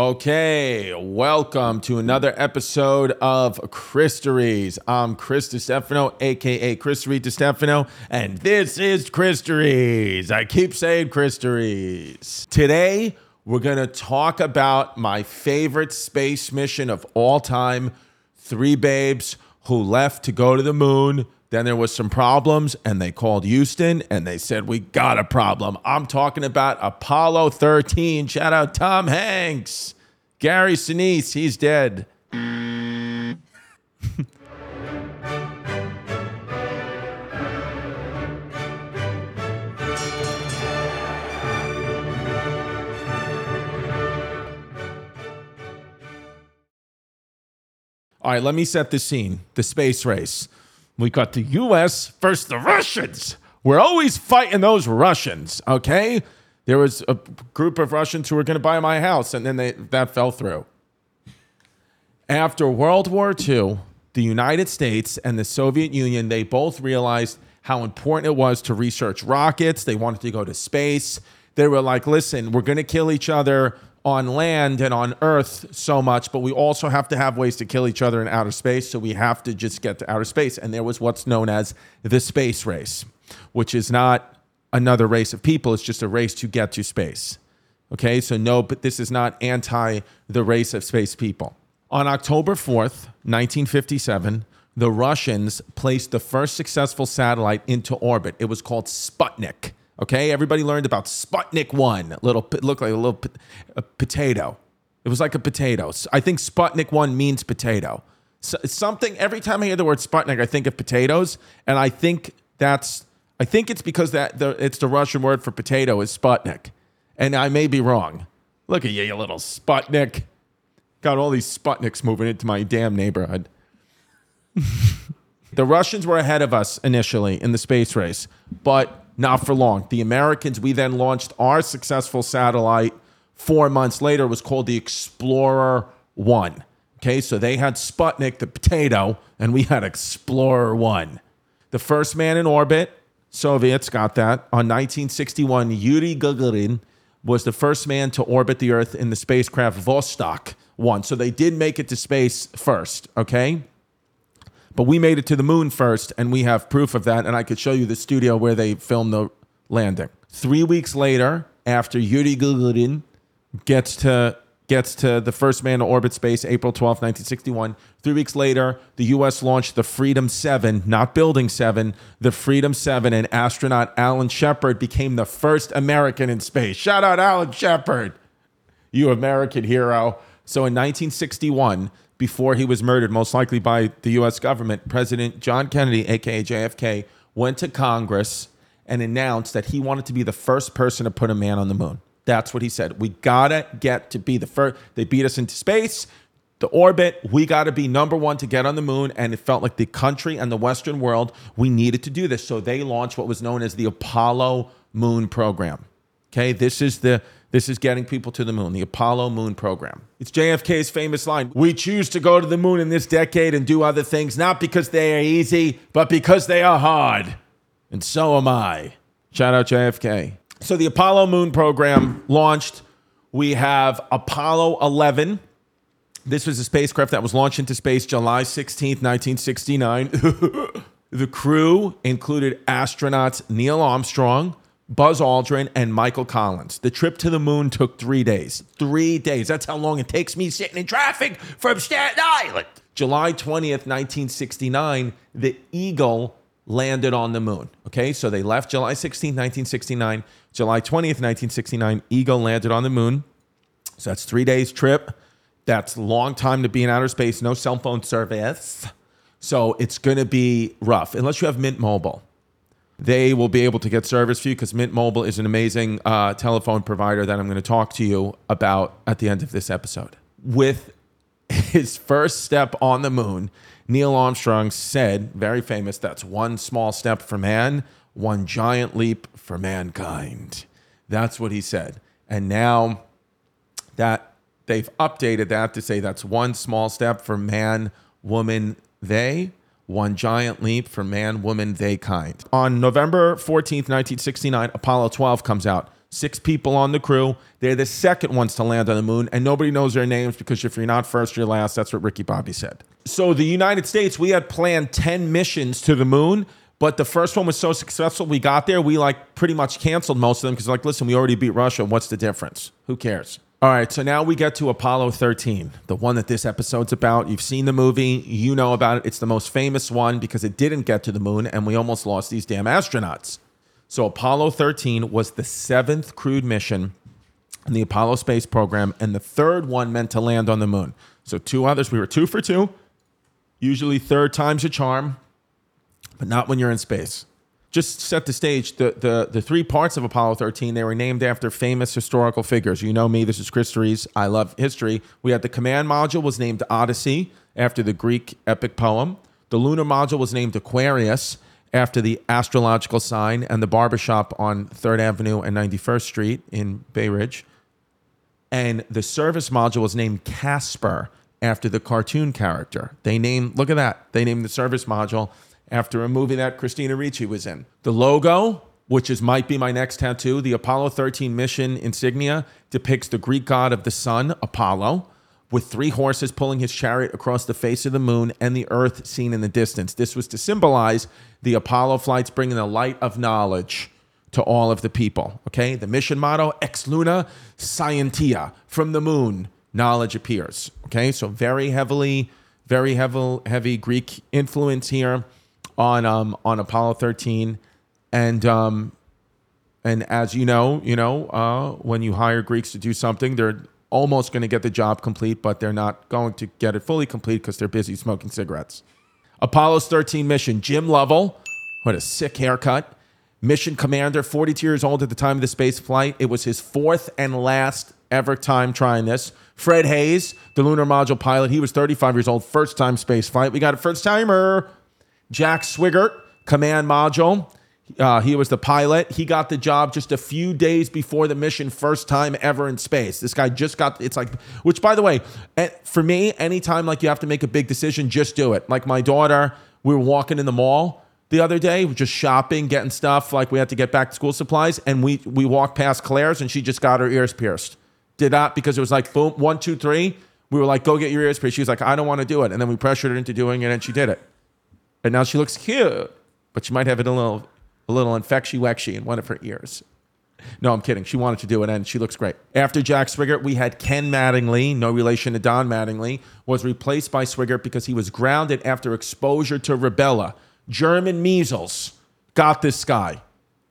Okay, welcome to another episode of Christories. I'm Chris DiStefano, aka Chris Christery DiStefano, and this is Christories. I keep saying Christories. Today, we're gonna talk about my favorite space mission of all time three babes who left to go to the moon. Then there was some problems, and they called Houston and they said, We got a problem. I'm talking about Apollo 13. Shout out Tom Hanks. Gary Sinise, he's dead. All right, let me set the scene. The space race. We got the US versus the Russians. We're always fighting those Russians, okay? There was a group of Russians who were going to buy my house, and then they, that fell through. After World War II, the United States and the Soviet Union, they both realized how important it was to research rockets. They wanted to go to space. They were like, listen, we're going to kill each other on land and on Earth so much, but we also have to have ways to kill each other in outer space. So we have to just get to outer space. And there was what's known as the space race, which is not another race of people, it's just a race to get to space. Okay, so no, but this is not anti the race of space people. On October 4th, 1957, the Russians placed the first successful satellite into orbit. It was called Sputnik. Okay, everybody learned about Sputnik 1. Little looked like a little a potato. It was like a potato. I think Sputnik 1 means potato. So, something every time I hear the word Sputnik, I think of potatoes, and I think that's I think it's because that the, it's the Russian word for potato is Sputnik, and I may be wrong. Look at you, you little Sputnik. Got all these Sputniks moving into my damn neighborhood. the Russians were ahead of us initially in the space race, but not for long. The Americans, we then launched our successful satellite four months later, was called the Explorer 1. Okay, so they had Sputnik, the potato, and we had Explorer 1. The first man in orbit, Soviets got that. On 1961, Yuri Gagarin was the first man to orbit the Earth in the spacecraft Vostok 1. So they did make it to space first, okay? But we made it to the moon first, and we have proof of that. And I could show you the studio where they filmed the landing. Three weeks later, after Yuri Gagarin gets to gets to the first man to orbit space, April 12, 1961. Three weeks later, the U.S. launched the Freedom 7, not Building 7, the Freedom 7, and astronaut Alan Shepard became the first American in space. Shout out Alan Shepard, you American hero. So in 1961, before he was murdered, most likely by the US government, President John Kennedy, aka JFK, went to Congress and announced that he wanted to be the first person to put a man on the moon. That's what he said. We gotta get to be the first. They beat us into space, the orbit. We gotta be number one to get on the moon. And it felt like the country and the Western world, we needed to do this. So they launched what was known as the Apollo Moon Program. Okay, this is the this is getting people to the moon, the Apollo Moon Program. It's JFK's famous line We choose to go to the moon in this decade and do other things, not because they are easy, but because they are hard. And so am I. Shout out JFK. So the Apollo Moon Program launched. We have Apollo 11. This was a spacecraft that was launched into space July 16th, 1969. the crew included astronauts Neil Armstrong, Buzz Aldrin, and Michael Collins. The trip to the moon took three days. Three days. That's how long it takes me sitting in traffic from Staten Island. July 20th, 1969, the Eagle landed on the moon. Okay, so they left July 16th, 1969. July 20th, 1969, Eagle landed on the moon. So that's three days trip. That's a long time to be in outer space, no cell phone service. So it's going to be rough unless you have Mint Mobile they will be able to get service for you because Mint Mobile is an amazing uh, telephone provider that I'm going to talk to you about at the end of this episode. With his first step on the moon, Neil Armstrong said, very famous, that's one small step for man, one giant leap for mankind. That's what he said. And now that they've updated that to say that's one small step for man, woman, they one giant leap for man, woman, they kind. On November 14th, 1969, Apollo 12 comes out. Six people on the crew. They're the second ones to land on the moon, and nobody knows their names because if you're not first, you're last. That's what Ricky Bobby said. So the United States, we had planned 10 missions to the moon, but the first one was so successful, we got there, we like pretty much canceled most of them because like, listen, we already beat Russia. What's the difference? Who cares? All right, so now we get to Apollo 13, the one that this episode's about. You've seen the movie, you know about it. It's the most famous one because it didn't get to the moon and we almost lost these damn astronauts. So, Apollo 13 was the seventh crewed mission in the Apollo space program and the third one meant to land on the moon. So, two others, we were two for two. Usually, third time's a charm, but not when you're in space just set the stage. The, the the three parts of Apollo 13 they were named after famous historical figures. You know me. This is Chris. I love history. We had the command module was named Odyssey after the Greek epic poem. The lunar module was named Aquarius after the astrological sign, and the barbershop on Third Avenue and 91st Street in Bay Ridge. And the service module was named Casper after the cartoon character. They named look at that. They named the service module after a movie that Christina Ricci was in. The logo, which is might be my next tattoo, the Apollo 13 mission insignia depicts the Greek god of the sun, Apollo, with three horses pulling his chariot across the face of the moon and the earth seen in the distance. This was to symbolize the Apollo flights bringing the light of knowledge to all of the people. Okay, the mission motto: Ex Luna Scientia, from the moon, knowledge appears. Okay, so very heavily, very heavy, heavy Greek influence here on um, on Apollo 13, and um, and as you know, you know uh, when you hire Greeks to do something, they're almost going to get the job complete, but they're not going to get it fully complete because they're busy smoking cigarettes. Apollo's 13 mission: Jim Lovell, what a sick haircut. Mission commander, 42 years old at the time of the space flight. It was his fourth and last ever time trying this. Fred Haise, the lunar module pilot, he was 35 years old, first time space flight. We got a first timer. Jack Swigert, command module. Uh, he was the pilot. He got the job just a few days before the mission, first time ever in space. This guy just got, it's like, which by the way, eh, for me, anytime like you have to make a big decision, just do it. Like my daughter, we were walking in the mall the other day, just shopping, getting stuff. Like we had to get back to school supplies, and we we walked past Claire's, and she just got her ears pierced. Did that because it was like boom, one, two, three. We were like, go get your ears pierced. She was like, I don't want to do it, and then we pressured her into doing it, and she did it and now she looks cute, but she might have it a little, a little infection wexy in one of her ears. No, I'm kidding. She wanted to do it, and she looks great. After Jack Swigert, we had Ken Mattingly, no relation to Don Mattingly, was replaced by Swigert because he was grounded after exposure to rubella. German measles got this guy.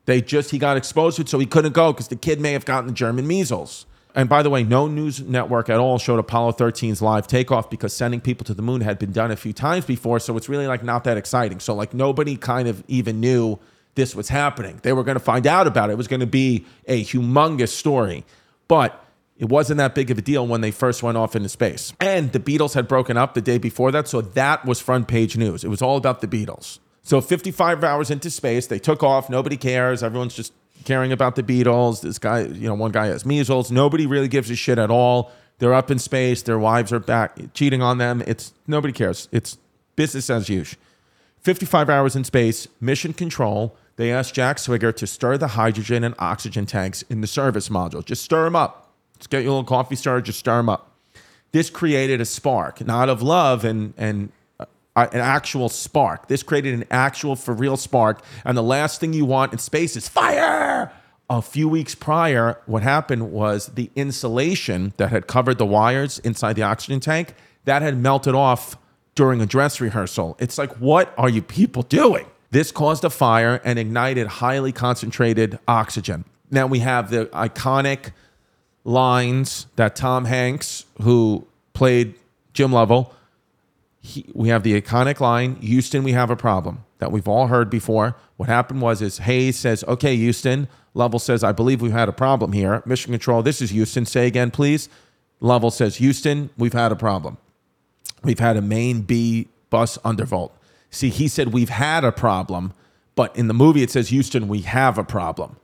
They just, he got exposed to it, so he couldn't go because the kid may have gotten the German measles. And by the way, no news network at all showed Apollo 13's live takeoff because sending people to the moon had been done a few times before. So it's really like not that exciting. So like nobody kind of even knew this was happening. They were going to find out about it. It was going to be a humongous story. But it wasn't that big of a deal when they first went off into space. And the Beatles had broken up the day before that. So that was front page news. It was all about the Beatles. So 55 hours into space, they took off. Nobody cares. Everyone's just caring about the Beatles. This guy, you know, one guy has measles. Nobody really gives a shit at all. They're up in space. Their wives are back cheating on them. It's nobody cares. It's business as usual. 55 hours in space, mission control. They asked Jack Swigert to stir the hydrogen and oxygen tanks in the service module. Just stir them up. Just get your little coffee starter, just stir them up. This created a spark, not of love and, and uh, an actual spark. This created an actual for real spark. And the last thing you want in space is fire. A few weeks prior, what happened was the insulation that had covered the wires inside the oxygen tank that had melted off during a dress rehearsal. It's like, what are you people doing? This caused a fire and ignited highly concentrated oxygen. Now we have the iconic lines that Tom Hanks, who played Jim Lovell, he, we have the iconic line, Houston, we have a problem that we've all heard before. What happened was is Haise says, okay, Houston. Lovell says, I believe we've had a problem here. Mission Control, this is Houston. Say again, please. Lovell says, Houston, we've had a problem. We've had a main B bus undervolt. See, he said we've had a problem, but in the movie it says, Houston, we have a problem.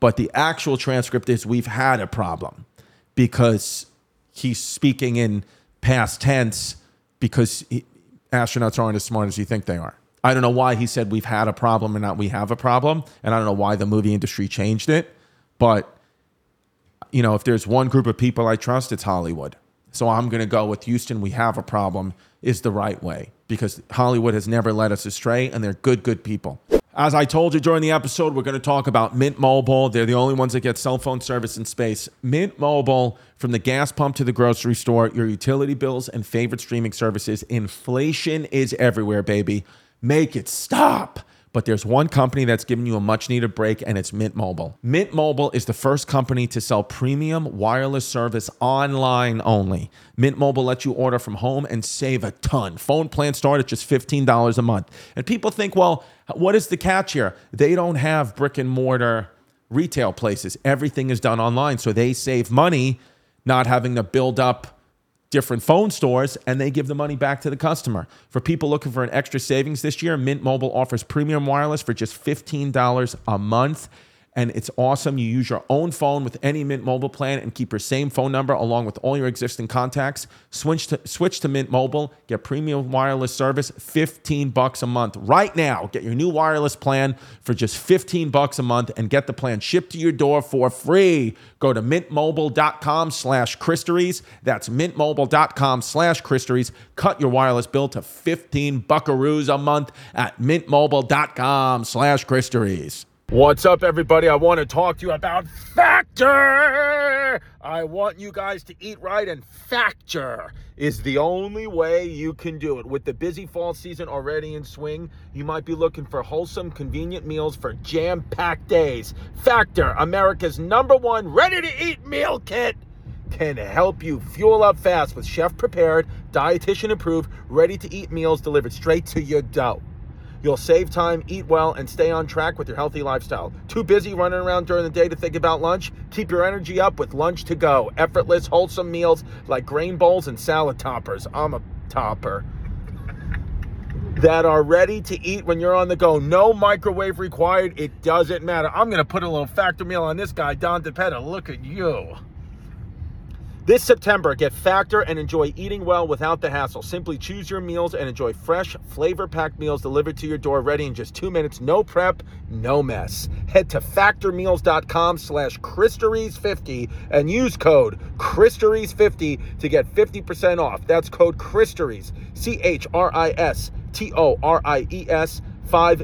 But the actual transcript is we've had a problem because he's speaking in past tense because he, astronauts aren't as smart as you think they are. I don't know why he said we've had a problem and not we have a problem. And I don't know why the movie industry changed it. But you know, if there's one group of people I trust, it's Hollywood. So I'm going to go with Houston. We have a problem is the right way because Hollywood has never led us astray and they're good, good people. As I told you during the episode, we're going to talk about Mint Mobile. They're the only ones that get cell phone service in space. Mint Mobile, from the gas pump to the grocery store, your utility bills and favorite streaming services, inflation is everywhere, baby. Make it stop. But there's one company that's giving you a much needed break, and it's Mint Mobile. Mint Mobile is the first company to sell premium wireless service online only. Mint Mobile lets you order from home and save a ton. Phone plans start at just $15 a month. And people think, well, what is the catch here? They don't have brick and mortar retail places, everything is done online. So they save money not having to build up different phone stores and they give the money back to the customer. For people looking for an extra savings this year, Mint Mobile offers premium wireless for just $15 a month and it's awesome. You use your own phone with any Mint Mobile plan and keep your same phone number along with all your existing contacts. Switch to switch to Mint Mobile, get premium wireless service, 15 bucks a month. Right now, get your new wireless plan for just 15 bucks a month and get the plan shipped to your door for free. Go to mintmobile.com slash Christories. That's mintmobile.com slash Christories. Cut your wireless bill to 15 buckaroos a month at mintmobile.com slash Christories. What's up, everybody? I want to talk to you about Factor. I want you guys to eat right, and Factor is the only way you can do it. With the busy fall season already in swing, you might be looking for wholesome, convenient meals for jam packed days. Factor, America's number one ready to eat meal kit can help you fuel up fast with chef prepared, dietitian approved, ready to eat meals delivered straight to your dough. You'll save time, eat well, and stay on track with your healthy lifestyle. Too busy running around during the day to think about lunch? Keep your energy up with Lunch to Go. Effortless, wholesome meals like grain bowls and salad toppers. I'm a topper. That are ready to eat when you're on the go. No microwave required. It doesn't matter. I'm going to put a little factor meal on this guy, Don DePetta. Look at you. This September, get Factor and enjoy eating well without the hassle. Simply choose your meals and enjoy fresh, flavor-packed meals delivered to your door ready in just two minutes. No prep, no mess. Head to factormeals.com slash Christories50 and use code Christories50 to get 50% off. That's code Christories, C-H-R-I-S-T-O-R-I-E-S 50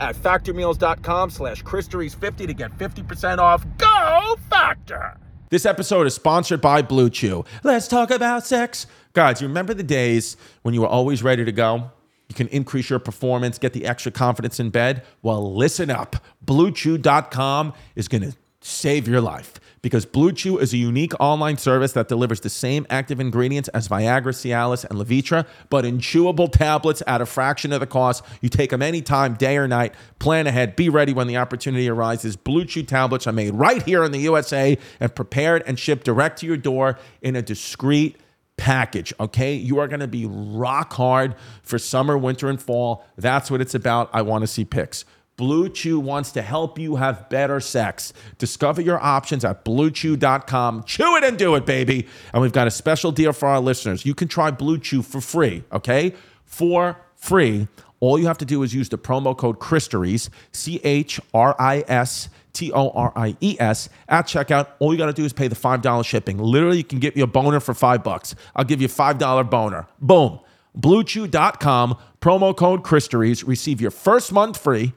at factormeals.com slash Christories50 to get 50% off. Go Factor! This episode is sponsored by Blue Chew. Let's talk about sex. Guys, you remember the days when you were always ready to go? You can increase your performance, get the extra confidence in bed. Well, listen up. BlueChew.com is going to save your life because Blue Chew is a unique online service that delivers the same active ingredients as Viagra, Cialis, and Levitra, but in chewable tablets at a fraction of the cost. You take them anytime, day or night. Plan ahead. Be ready when the opportunity arises. Blue Chew tablets are made right here in the USA and prepared and shipped direct to your door in a discreet package. Okay. You are going to be rock hard for summer, winter, and fall. That's what it's about. I want to see pics. Blue Chew wants to help you have better sex. Discover your options at bluechew.com. Chew it and do it, baby. And we've got a special deal for our listeners. You can try Blue Chew for free, okay? For free. All you have to do is use the promo code Christories, C H R I S T O R I E S, at checkout. All you got to do is pay the $5 shipping. Literally, you can get you a boner for five bucks. I'll give you a $5 boner. Boom. BlueChew.com, promo code Christories. Receive your first month free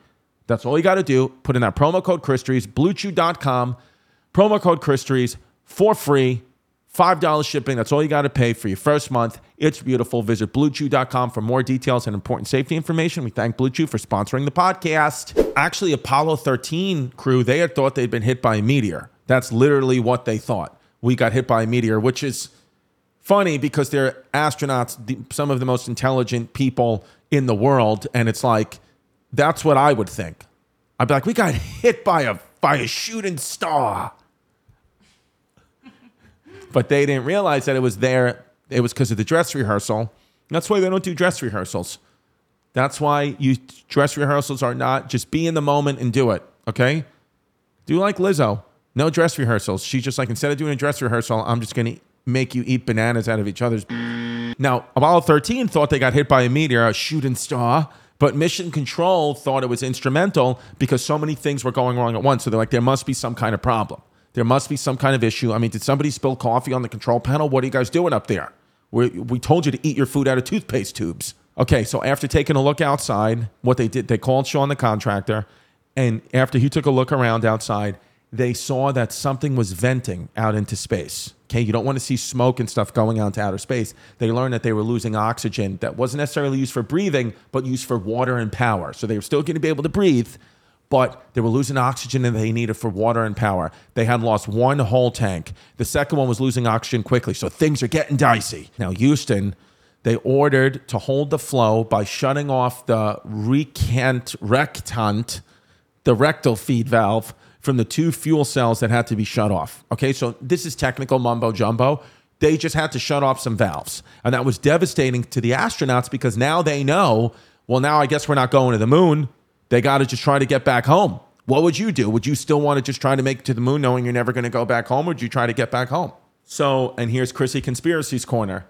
that's all you got to do. Put in that promo code Christories, bluechew.com, promo code Christories for free. $5 shipping. That's all you got to pay for your first month. It's beautiful. Visit bluechew.com for more details and important safety information. We thank Blue Chew for sponsoring the podcast. Actually, Apollo 13 crew, they had thought they'd been hit by a meteor. That's literally what they thought. We got hit by a meteor, which is funny because they're astronauts, some of the most intelligent people in the world. And it's like, that's what I would think. I'd be like, we got hit by a by a shooting star. but they didn't realize that it was there. It was because of the dress rehearsal. That's why they don't do dress rehearsals. That's why you dress rehearsals are not just be in the moment and do it. Okay? Do like Lizzo. No dress rehearsals. She's just like instead of doing a dress rehearsal, I'm just gonna make you eat bananas out of each other's. Now, Apollo 13 thought they got hit by a meteor, a shooting star. But Mission Control thought it was instrumental because so many things were going wrong at once. So they're like, there must be some kind of problem. There must be some kind of issue. I mean, did somebody spill coffee on the control panel? What are you guys doing up there? We, we told you to eat your food out of toothpaste tubes. Okay, so after taking a look outside, what they did, they called Sean the contractor, and after he took a look around outside, they saw that something was venting out into space. Okay, you don't want to see smoke and stuff going out into outer space. They learned that they were losing oxygen that wasn't necessarily used for breathing, but used for water and power. So they were still going to be able to breathe, but they were losing oxygen that they needed for water and power. They had lost one whole tank. The second one was losing oxygen quickly. So things are getting dicey. Now, Houston, they ordered to hold the flow by shutting off the recant rectant, the rectal feed valve from the two fuel cells that had to be shut off. Okay, so this is technical mumbo jumbo. They just had to shut off some valves. And that was devastating to the astronauts because now they know, well, now I guess we're not going to the moon. They got to just try to get back home. What would you do? Would you still want to just try to make it to the moon knowing you're never going to go back home? Or would you try to get back home? So, and here's Chrissy Conspiracy's Corner.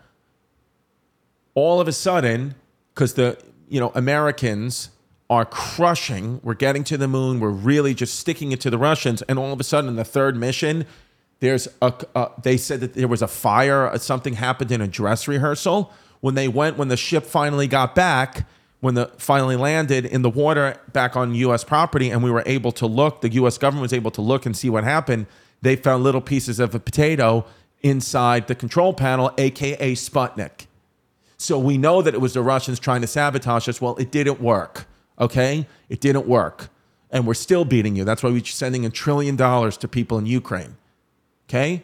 All of a sudden, because the, you know, Americans are crushing. We're getting to the moon. We're really just sticking it to the Russians. And all of a sudden, in the third mission, there's a. Uh, they said that there was a fire. Uh, something happened in a dress rehearsal when they went. When the ship finally got back, when the finally landed in the water back on U.S. property, and we were able to look. The U.S. government was able to look and see what happened. They found little pieces of a potato inside the control panel, aka Sputnik. So we know that it was the Russians trying to sabotage us. Well, it didn't work. Okay? It didn't work. And we're still beating you. That's why we're sending a trillion dollars to people in Ukraine. Okay?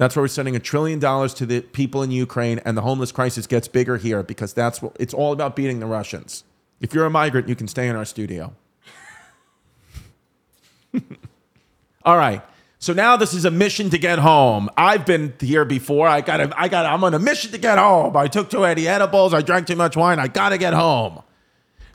That's why we're sending a trillion dollars to the people in Ukraine, and the homeless crisis gets bigger here because that's what it's all about beating the Russians. If you're a migrant, you can stay in our studio. all right. So now this is a mission to get home. I've been here before. I got I got I'm on a mission to get home. I took too many edibles, I drank too much wine. I got to get home.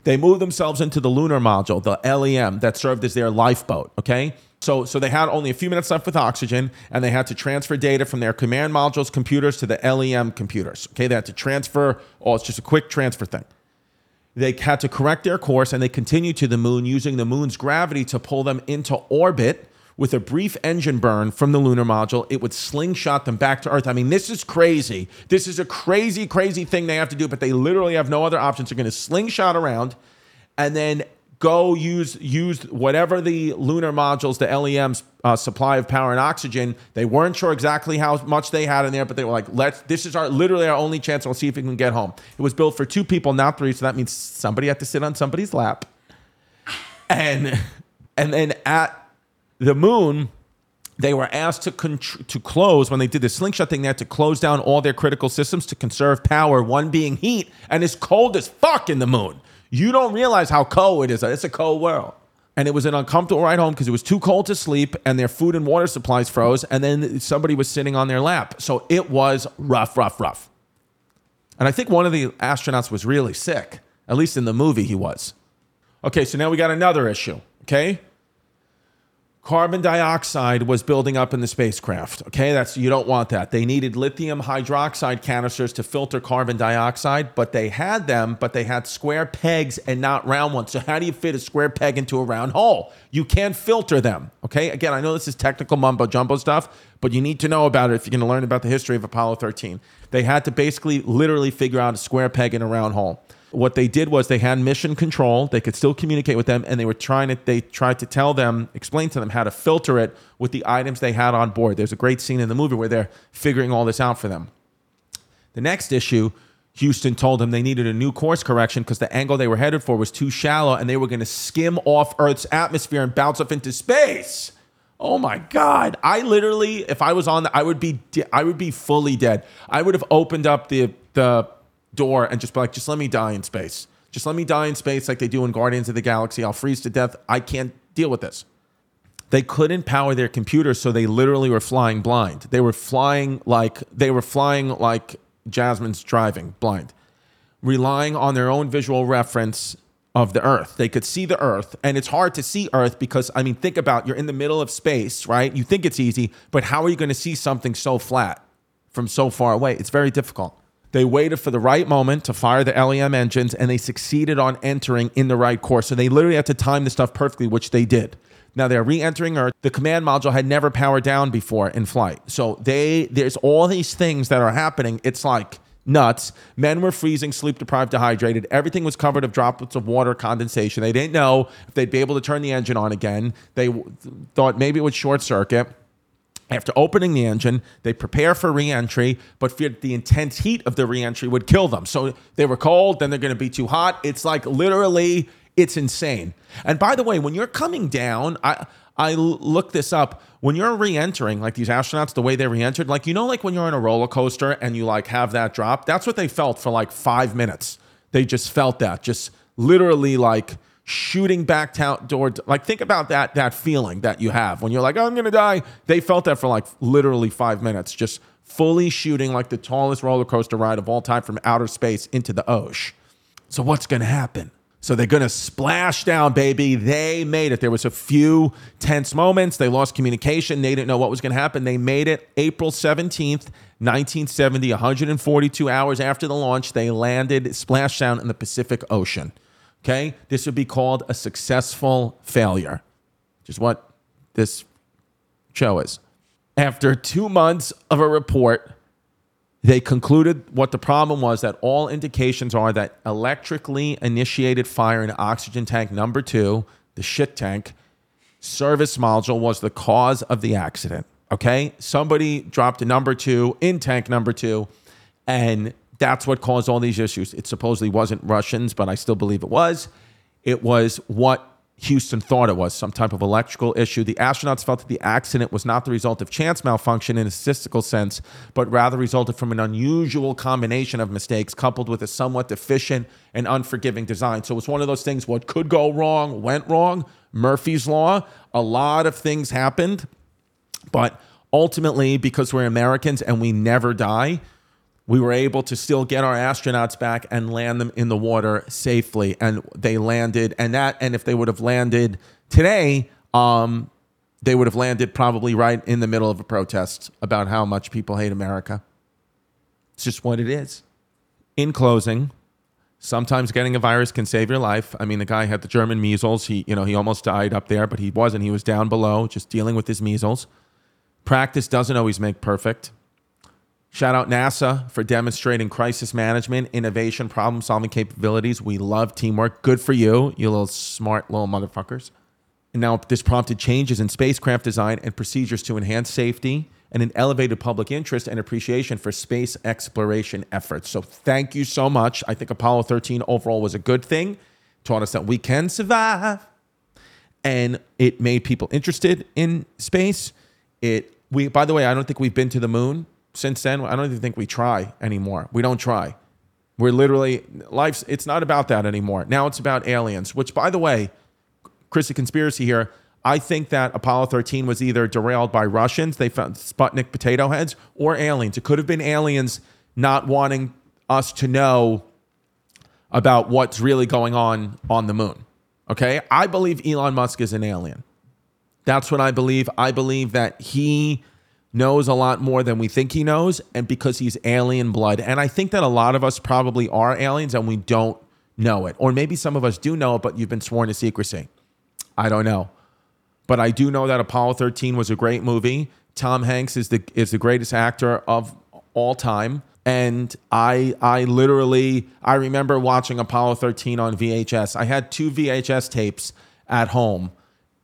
They moved themselves into the lunar module, the LEM, that served as their lifeboat. Okay. So, so they had only a few minutes left with oxygen, and they had to transfer data from their command modules computers to the LEM computers. Okay, they had to transfer. Oh, it's just a quick transfer thing. They had to correct their course, and they continued to the moon using the moon's gravity to pull them into orbit with a brief engine burn from the lunar module, it would slingshot them back to Earth. I mean, this is crazy. This is a crazy, crazy thing they have to do, but they literally have no other options. They're going to slingshot around and then go use use whatever the lunar modules, the LEM's uh, supply of power and oxygen. They weren't sure exactly how much they had in there, but they were like, "Let's. This is our literally our only chance. We'll see if we can get home." It was built for two people, not three, so that means somebody had to sit on somebody's lap, and and then at the moon, they were asked to to close when they did the slingshot thing. They had to close down all their critical systems to conserve power. One being heat, and it's cold as fuck in the moon. You don't realize how cold it is. It's a cold world. And it was an uncomfortable ride home because it was too cold to sleep and their food and water supplies froze. And then somebody was sitting on their lap. So it was rough, rough, rough. And I think one of the astronauts was really sick. At least in the movie, he was. Okay, so now we got another issue. Okay carbon dioxide was building up in the spacecraft. Okay, that's you don't want that. They needed lithium hydroxide canisters to filter carbon dioxide, but they had them, but they had square pegs and not round ones. So how do you fit a square peg into a round hole? You can't filter them. Okay, again, I know this is technical mumbo jumbo stuff, but you need to know about it if you're going to learn about the history of Apollo 13. They had to basically literally figure out a square peg in a round hole what they did was they had mission control. They could still communicate with them, and they were trying to. They tried to tell them, explain to them how to filter it with the items they had on board. There's a great scene in the movie where they're figuring all this out for them. The next issue, Houston told them they needed a new course correction because the angle they were headed for was too shallow, and they were going to skim off Earth's atmosphere and bounce off into space. Oh my God! I literally, if I was on, the, I would be, I would be fully dead. I would have opened up the the door and just be like, just let me die in space. Just let me die in space like they do in Guardians of the Galaxy. I'll freeze to death. I can't deal with this. They couldn't power their computers, so they literally were flying blind. They were flying like they were flying like Jasmine's driving blind, relying on their own visual reference of the earth. They could see the earth, and it's hard to see earth because I mean, think about you're in the middle of space, right? You think it's easy, but how are you going to see something so flat from so far away? It's very difficult. They waited for the right moment to fire the LEM engines and they succeeded on entering in the right course. So they literally had to time the stuff perfectly, which they did. Now they're re-entering Earth. The command module had never powered down before in flight. So they there's all these things that are happening. It's like nuts. Men were freezing, sleep deprived, dehydrated. Everything was covered of droplets of water condensation. They didn't know if they'd be able to turn the engine on again. They thought maybe it would short circuit. After opening the engine, they prepare for reentry, but feared the intense heat of the reentry would kill them. So they were cold, then they're going to be too hot. It's like literally, it's insane. And by the way, when you're coming down, I I looked this up. When you're re-entering, like these astronauts, the way they re-entered, like you know, like when you're on a roller coaster and you like have that drop, that's what they felt for like five minutes. They just felt that, just literally like shooting back toward like think about that that feeling that you have when you're like oh, i'm gonna die. They felt that for like literally five minutes just fully shooting like the tallest roller coaster ride of all time from outer space into the ocean. So what's gonna happen? So they're gonna splash down baby. They made it. There was a few tense moments. They lost communication. They didn't know what was gonna happen. They made it april 17th 1970 142 hours after the launch they landed splash down in the pacific ocean Okay, this would be called a successful failure, which is what this show is. After two months of a report, they concluded what the problem was that all indications are that electrically initiated fire in oxygen tank number two, the shit tank, service module was the cause of the accident. Okay, somebody dropped a number two in tank number two, and that's what caused all these issues. It supposedly wasn't Russians, but I still believe it was. It was what Houston thought it was some type of electrical issue. The astronauts felt that the accident was not the result of chance malfunction in a statistical sense, but rather resulted from an unusual combination of mistakes coupled with a somewhat deficient and unforgiving design. So it's one of those things what could go wrong went wrong. Murphy's Law. A lot of things happened, but ultimately, because we're Americans and we never die, we were able to still get our astronauts back and land them in the water safely and they landed and that and if they would have landed today um, they would have landed probably right in the middle of a protest about how much people hate america. It's just what it is. In closing sometimes getting a virus can save your life. I mean the guy had the german measles. He you know he almost died up there but he wasn't. He was down below just dealing with his measles. Practice doesn't always make perfect Shout out NASA for demonstrating crisis management, innovation, problem solving capabilities. We love teamwork. Good for you, you little smart little motherfuckers. And now this prompted changes in spacecraft design and procedures to enhance safety and an elevated public interest and appreciation for space exploration efforts. So thank you so much. I think Apollo 13 overall was a good thing. Taught us that we can survive. And it made people interested in space. It we by the way, I don't think we've been to the moon since then, I don't even think we try anymore. We don't try. We're literally life's. It's not about that anymore. Now it's about aliens. Which, by the way, Chris, a conspiracy here. I think that Apollo 13 was either derailed by Russians, they found Sputnik potato heads, or aliens. It could have been aliens not wanting us to know about what's really going on on the moon. Okay, I believe Elon Musk is an alien. That's what I believe. I believe that he knows a lot more than we think he knows, and because he's alien blood. And I think that a lot of us probably are aliens and we don't know it. Or maybe some of us do know it, but you've been sworn to secrecy. I don't know. But I do know that Apollo 13 was a great movie. Tom Hanks is the is the greatest actor of all time. And I I literally I remember watching Apollo 13 on VHS. I had two VHS tapes at home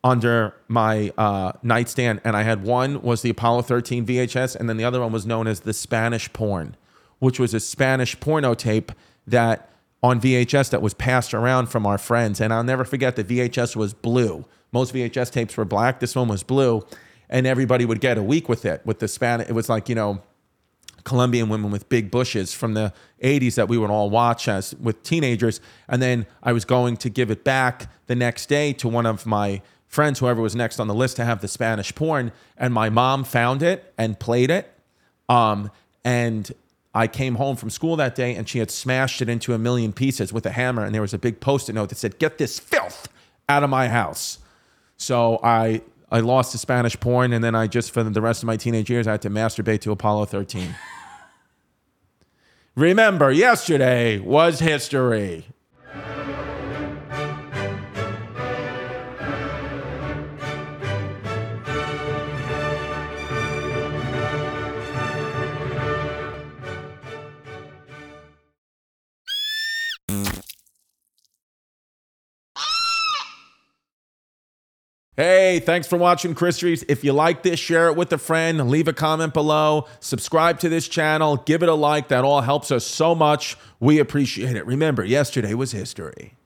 under my uh, nightstand, and I had one was the Apollo 13 VHS, and then the other one was known as the Spanish Porn, which was a Spanish porno tape that on VHS that was passed around from our friends. And I'll never forget the VHS was blue. Most VHS tapes were black. This one was blue, and everybody would get a week with it. With the Spanish, it was like you know. Colombian women with big bushes from the 80s that we would all watch as with teenagers. And then I was going to give it back the next day to one of my friends, whoever was next on the list to have the Spanish porn, and my mom found it and played it. Um, and I came home from school that day and she had smashed it into a million pieces with a hammer, and there was a big post-it note that said, "Get this filth out of my house." So I I lost the Spanish porn, and then I just for the rest of my teenage years I had to masturbate to Apollo 13. Remember, yesterday was history. Hey, thanks for watching Christories. If you like this, share it with a friend, leave a comment below, subscribe to this channel, give it a like. That all helps us so much. We appreciate it. Remember, yesterday was history.